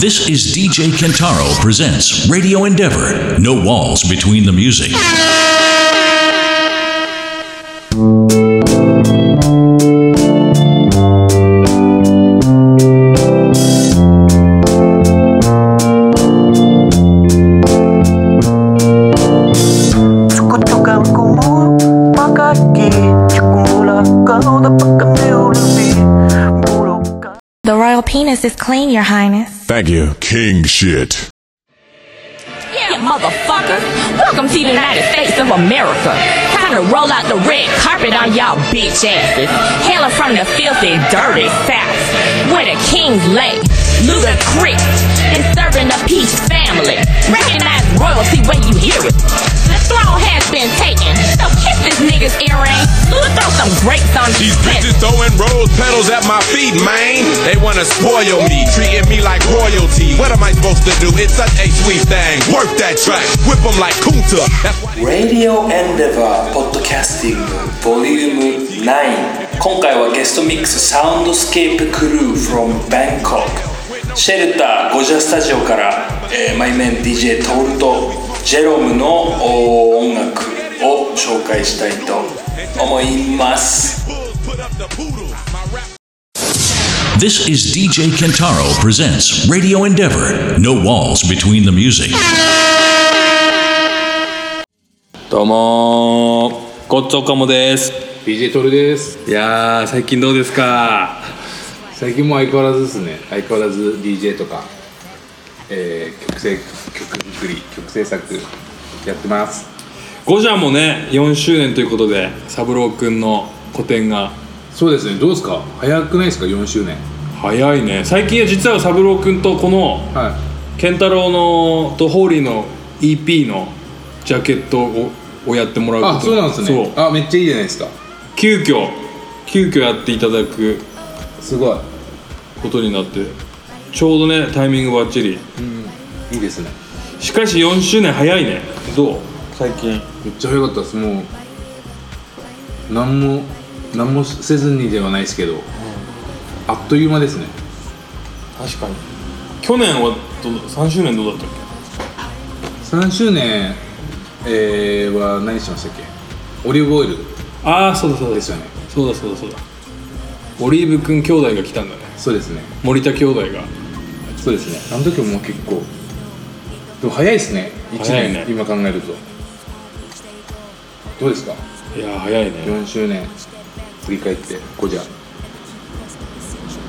This is DJ Kentaro presents Radio Endeavor. No walls between the music. The royal penis is clean, Your Highness. Thank you. King shit. Yeah, motherfucker. Welcome to the United States of America. Time to roll out the red carpet on y'all bitch asses. Hailing from the filthy, dirty south. Where the kings lay. Luda Creek. And serving the peace family. Recognize royalty when you hear it. The throne has been taken So kiss this nigga's earring. Luda throw some grapes on These his bitches throwing rose petals at my feet, man. They wanna spoil me, treating me like royalty. What am I supposed to do? It's such a sweet thing. Work that track, whip them like Kunta. That's why. Radio Endeavor ポッドキャスティング Volume 9今回はゲストミックスサウンドスケープクルー from Bangkok シェルターゴジャスタジオから、えー、マイメン DJ トールとジェロムのお音楽 を紹介したいと思います。This is DJ 健太郎 presents Radio Endeavor. No walls between the music. どうもー。ごっかもです。いや最近どうですか？最近も相変わらずですね。相変わらず DJ とか、えー、曲,制曲作り曲制作やってます。ゴジャもね4周年ということで三郎くんの個展が。そうですね。どうですか？早くないですか？4周年早いね。最近は実は三郎くんとこのは健太郎のとホーリーの EP のジャケットををやってもらうこと。あそうなんですね。そう。あめっちゃいいじゃないですか。急遽急遽やっていただくすごい。ことになってちょうどねタイミングバッチリ。いいですね。しかし4周年早いね。どう？最近。めっちゃ早かったです。もう何も何もせずにではないですけど、あっという間ですね。確かに。去年はどう3周年どうだったっけ？3周年、えー、は何しましたっけ？オリーブオイル。ああそうだそうだ。ですよね。そうだそうだそうだ。オリーブくん兄弟が来たんだね。そうですね。森田兄弟が。そうですね。あの時も結構でも早いですね。1年、ね。今考えるとどうですか？いやー早いね。4周年振り返ってこじゃ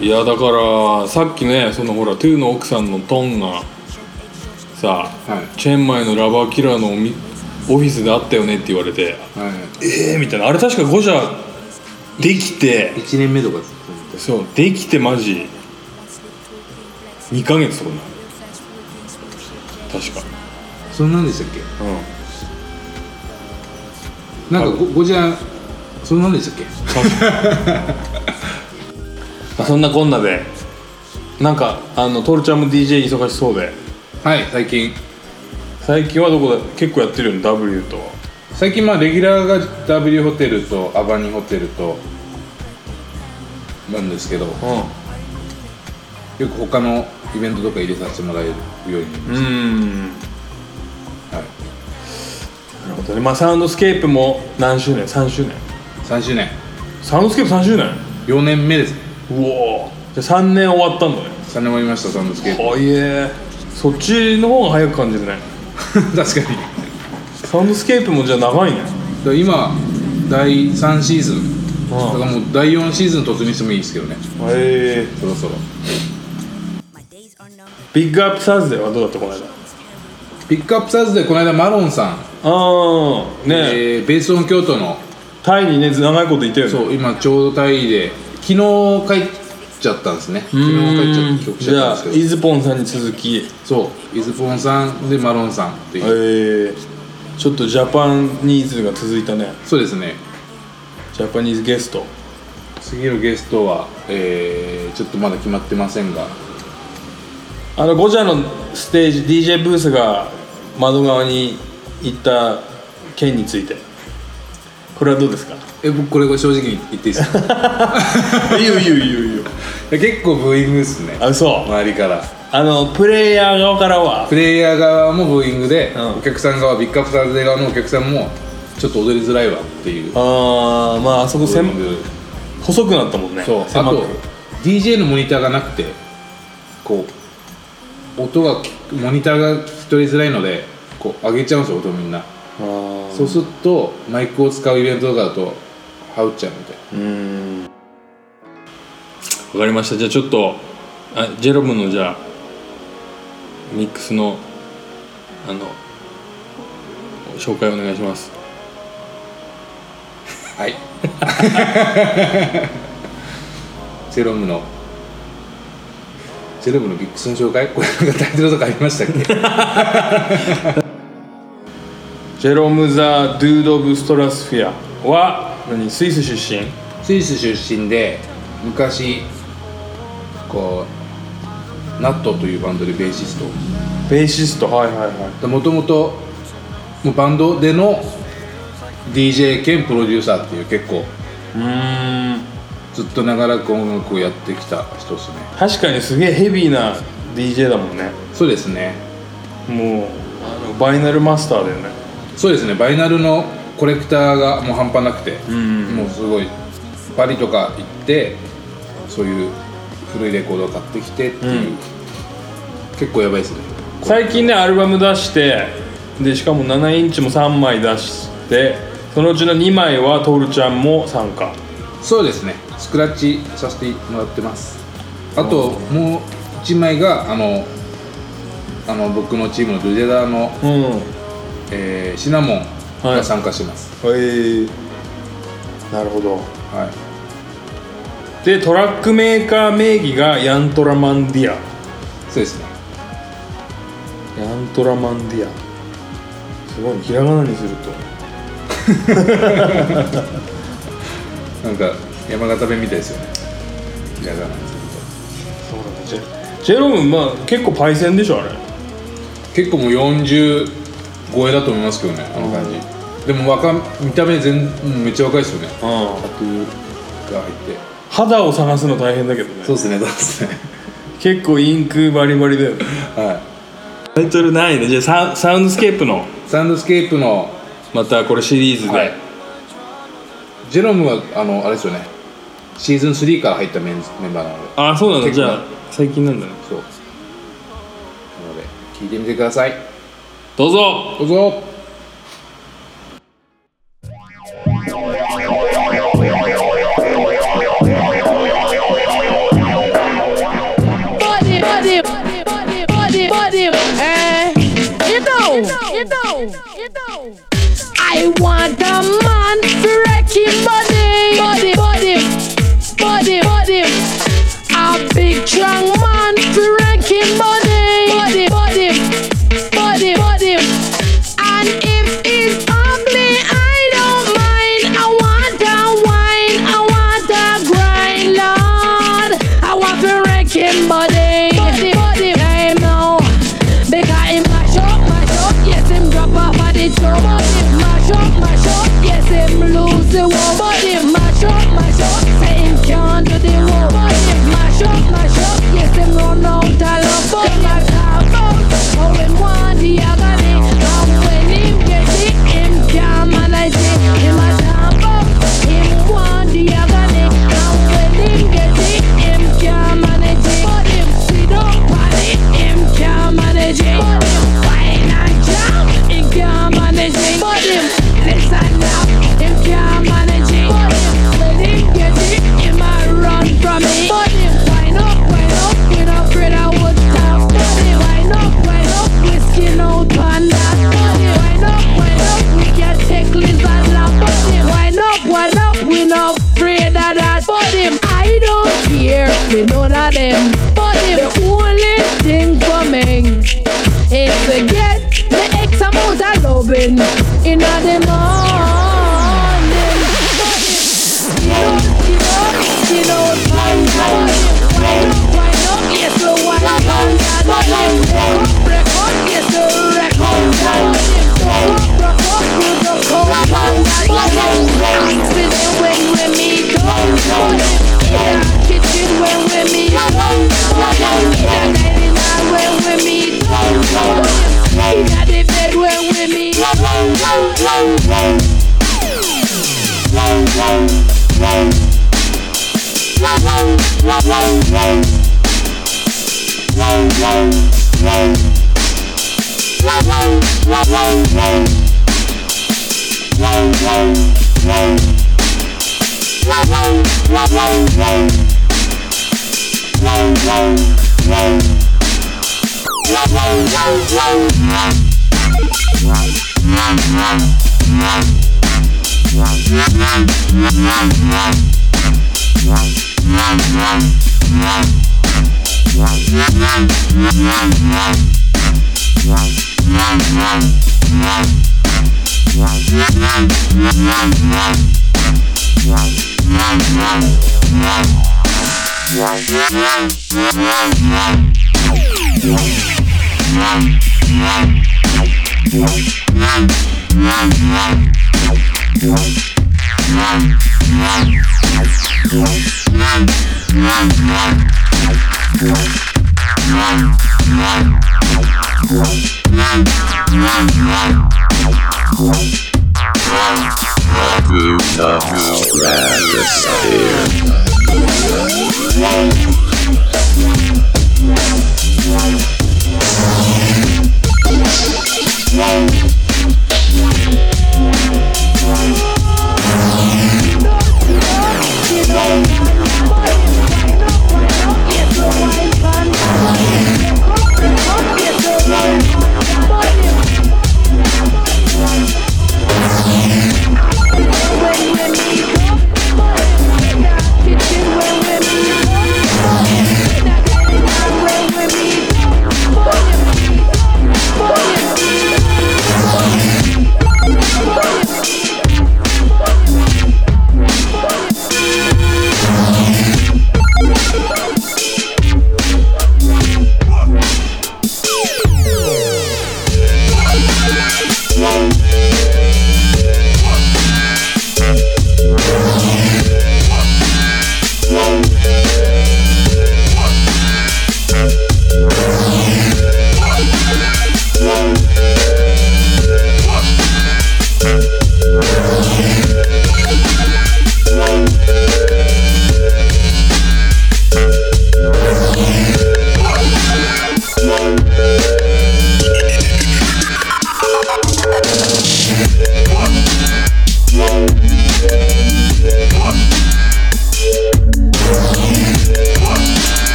いやだからさっきねそのほらトゥーの奥さんのトンがさ、はい。チェンマイのラバーキラーのオフィスで会ったよねって言われてはい。ええー、みたいな。あれ確か5社できて1年目とかそうできてマジ2ヶ月とかな確か。そんなんでしたっけ？うんなんかごごじゃそんなんでしたっけ？ま あそんなこんなでなんかあのトルちゃんも DJ 忙しそうで。はい最近。最近はどこで結構やってるよね W と最近まあレギュラーが W ホテルとアバニホテルとなんですけど。うよく他のイベントとか入れさせてもらえるようになりましんうんまあサウンドスケープも何周年？3周年。3周年。サウンドスケープ3周年？4年目です。うおじゃあ3年終わったんだね。3年終わりましたサウンドスケープ。はいえ。そっちの方が早く感じるね。確かに。サウンドスケープもじゃあ長いね。だ今第3シーズン。だからもう第4シーズン突入してもいいですけどね。へえ。そろそろ。ビッグアップサーズデーはどうだった？この間。ピックアップサーズでこの間マロンさん、ああね。えーベースオン京都の。タイにね長いこといたよね。そう今ちょうどタイで昨日帰っちゃったんですね。昨日帰っちゃった曲しちじゃあゃったんですけど。イズポンさんに続き。そうイズポンさんでマロンさんっていう、え。ー、ちょっとジャパンニーズが続いたね。そうですね。ジャパニーズゲスト。次のゲストは、えーちょっとまだ決まってませんが。あのゴジャのステージ DJ ブースが窓側に行った件について。これはどうですか？え僕これ正直に言っていいですか？いいよいいよいいよいいよ。いや結構ブーイングっすね。あそう周りから。あのプレイヤー側からは。プレイヤー側もブーイングで、うん。お客さん側 Big Up Thurs 側のお客さんもちょっと踊りづらいわっていう。ああまああそこ狭細くなったもんね。そう。あ狭く。と DJ のモニターがなくてこう音がモニターが聞き取りづらいのでこう上げちゃうんですよ音みんな。そうするとマイクを使うイベントとかだと羽打っちゃうみたい。なうん。わかりました。じゃあちょっとあジェロムのじゃあミックスのあの紹介お願いします。はい。ジェロムのジェロムのビックスの紹介？これなんかタイトルとかありましたっけ？ジェロム・ザ・ドゥード・オブ・ストラスフィアは何？スイス出身？スイス出身で昔こうナットというバンドでベーシスト。ベーシストはいはいはい。もともとバンドでの DJ 兼プロデューサーっていう結構うーん。ずっと長らく音楽をやってきた人ですね。確かにすげえヘビーな DJ だもんね。そうですね。もうあのバイナルマスターだよねそうですね。バイナルのコレクターがもう半端なくて、ん。もうすごいパリとか行ってそういう古いレコードを買ってきてっていう、結構やばいですね。最近ねアルバム出してでしかも7インチも3枚出してそのうちの2枚はトールちゃんも参加。そうですね。スクラッチさせてもらってます。あともう1枚があのあの僕のチームのドゥジェダーの、うんえーシナモンはい。が参加してます。へえなるほど。はい、でトラックメーカー名義がヤントラマンディア。そうですね。ヤントラマンディア。すごいひらがなにすると。なんか山形弁みたいですよね。ひらがなにするそうだね。ジェロムまあ結構パイセンでしょあれ。と結構もう40超えだと思いますけどねあの感じ、でも若見た目全うんめっちゃ若いですよね。うん。タトゥーが入って。肌を探すの大変だけどね。そうですねそうですね。結構インクバリバリだよね。はい。タイトルないね。じゃあササウンドスケープの。サウンドスケープの、またこれシリーズで、はい、ジェロムはあのあれですよね。シーズン3から入ったメンメンバーなので。あそうなんだ。じゃあ最近なんだね。そう。なので聞いてみてくださいどうぞどうぞ body, body, body, body, body, body. Eh, you Wow. Yeah. Whoa.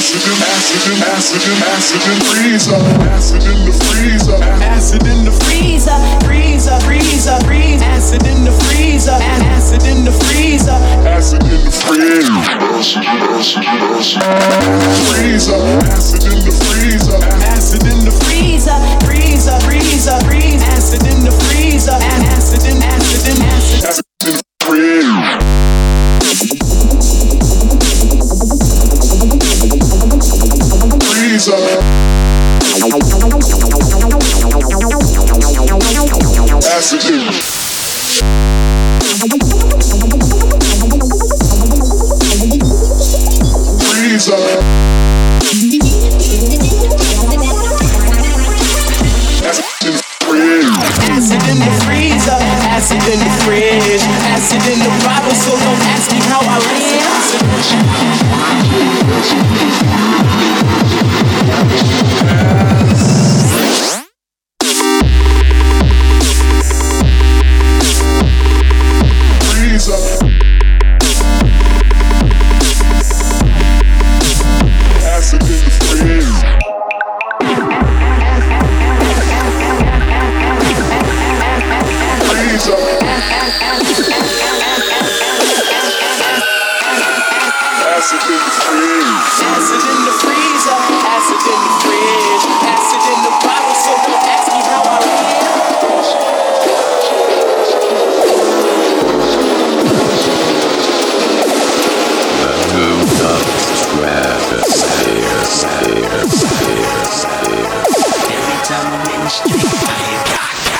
acid in acid in acid in acid in freezer, acid in the freezer, acid in the freezer, freezer, freezer, freezer, acid in the freezer, acid in the freezer, acid in the freezer, acid in acid in acid freezer, acid in the freezer, acid in the freezer, freezer, freezer, freezer, acid in the freezer, acid in acid in acid. In the freezer. Acid in the fridge, acid in the bottle. So don't Some ministry I got.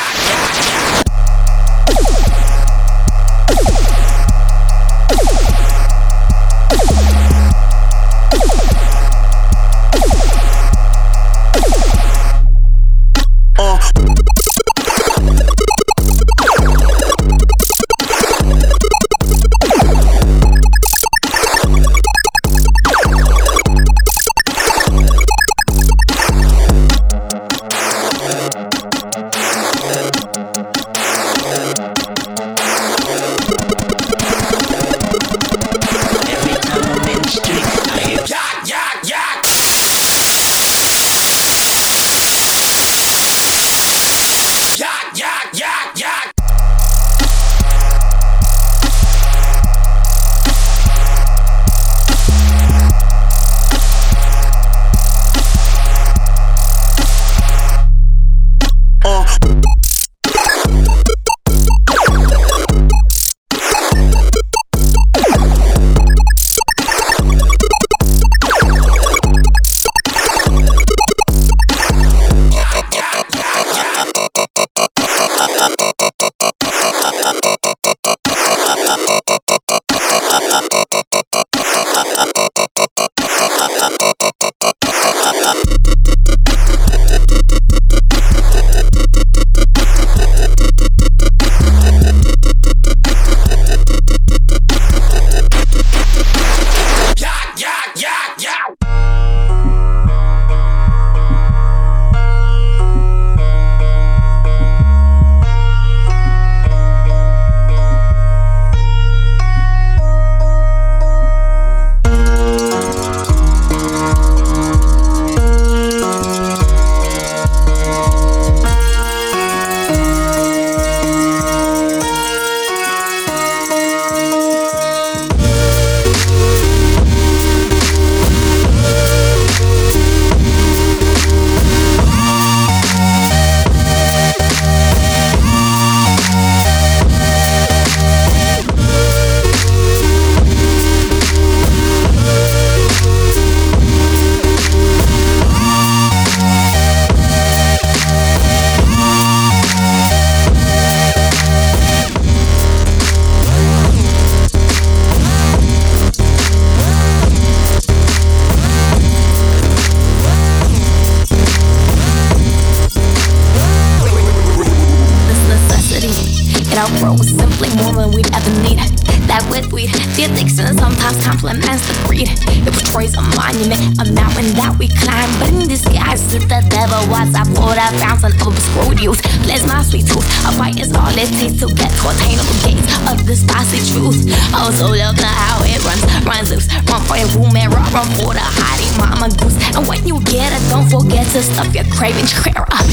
It outgrows simply more than we'd ever need. That with weed, the addiction sometimes complements the greed. It portrays a monument, a mountain that we climb, but in disguise, if the devil was I pour that fountain of screwed youth. Bless my sweet tooth, a bite is all it takes to get to attainable gates of this spicy truth. Oh, so look now how it runs, runs loose, run for your room and run, run for the hiding mama goose. And when you get it, don't forget to stuff your cravings clear up.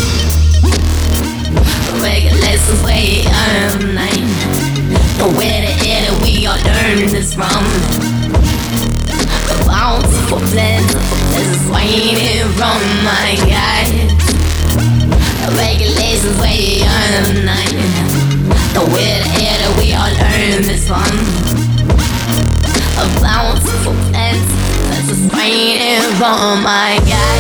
Regulations way online. But where the hell we all learn this from? The bountiful blend this is waiting from my guide. The regulations way online. But where the hell we all learn this from? A bountiful blend this is waiting from my guide.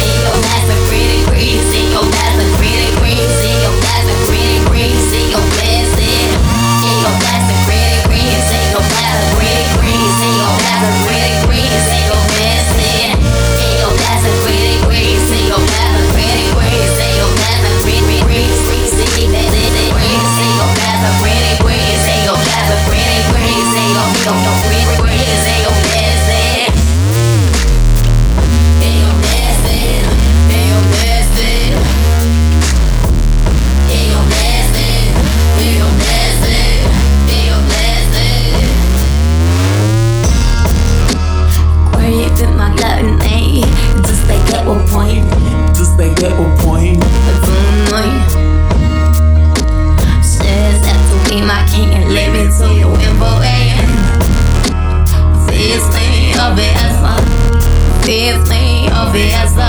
be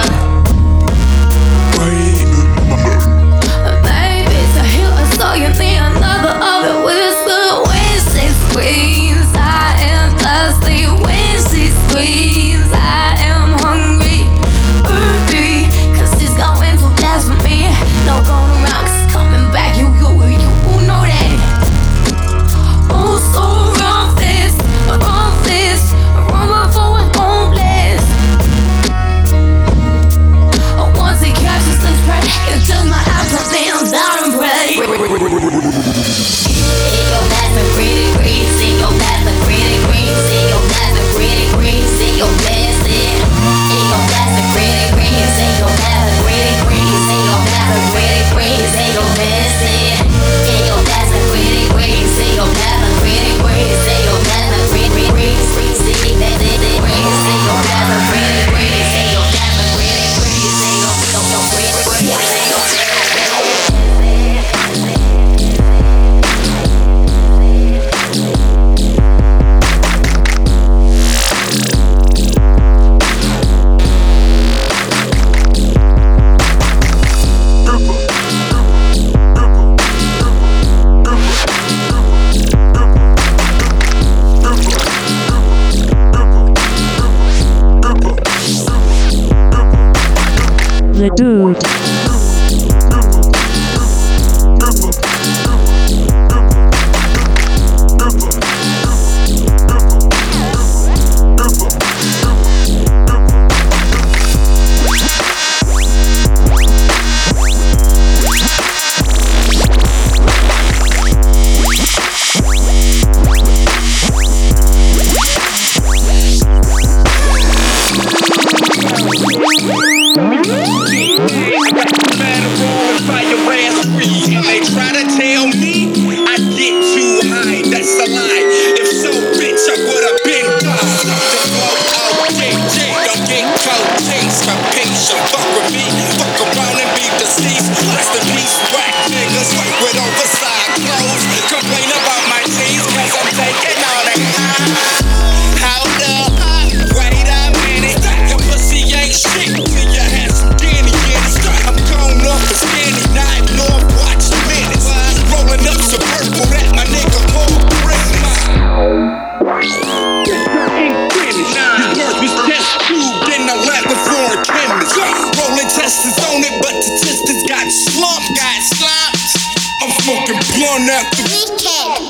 One after weekend.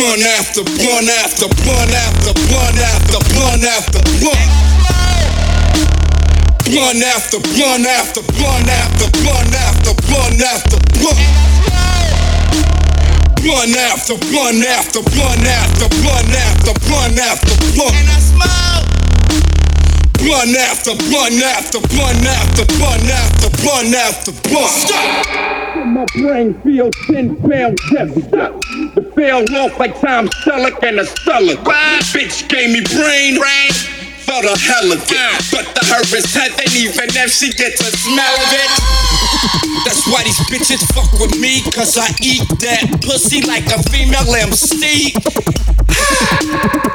One after, one after, one after, one after, one after, one. One after, one after, one after, one after, one after, one. One after, one after, one after, one after, one after, one. And I smoke. One after, one after, one after, one after, one after, one. Stop. My brain feels 10 pounds heavy. It fell off like Tom Selleck and a Selleck. Bitch gave me brain. brain. For the hell of it. But the herb is heaven even if she gets a smell of it. That's why these bitches fuck with me, cause I eat that pussy like a female MC.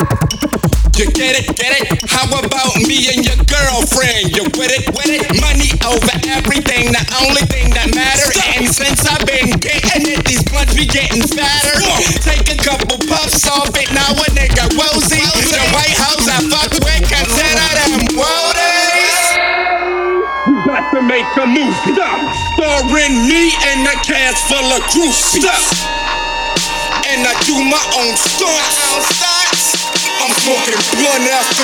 You get it, get it? How about me and your girlfriend? You with it, with it? Money over everything, the only thing that be getting fatter. Take a couple puffs off it, now a nigga woozy. The White House I fuck with, consider them woadies. We got to make a move. Stop. Starring me and a cast full of crew stuff. And I do my own stunts. I'm smoking blunt after.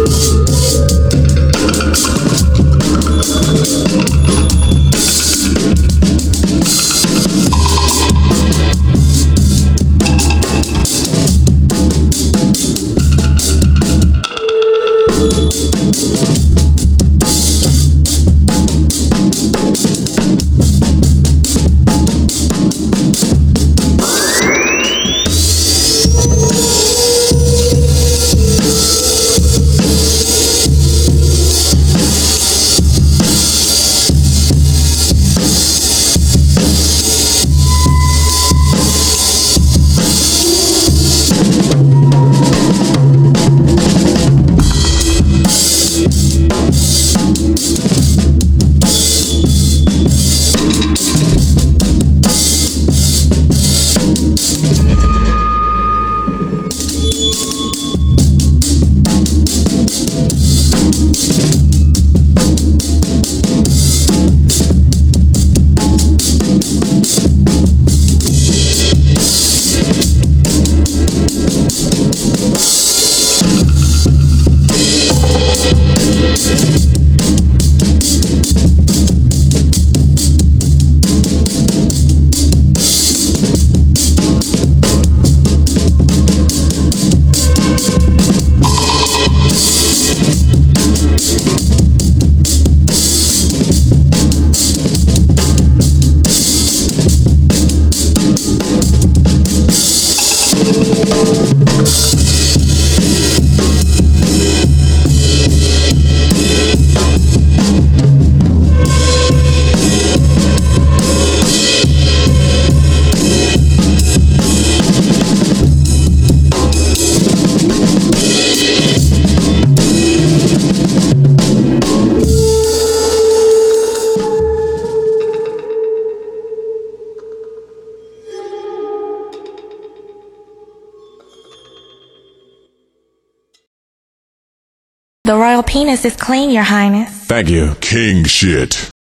The royal penis is clean, Your Highness. Thank you. King shit.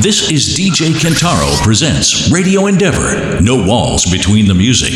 This is DJ Kentaro presents Radio Endeavor. No walls between the music.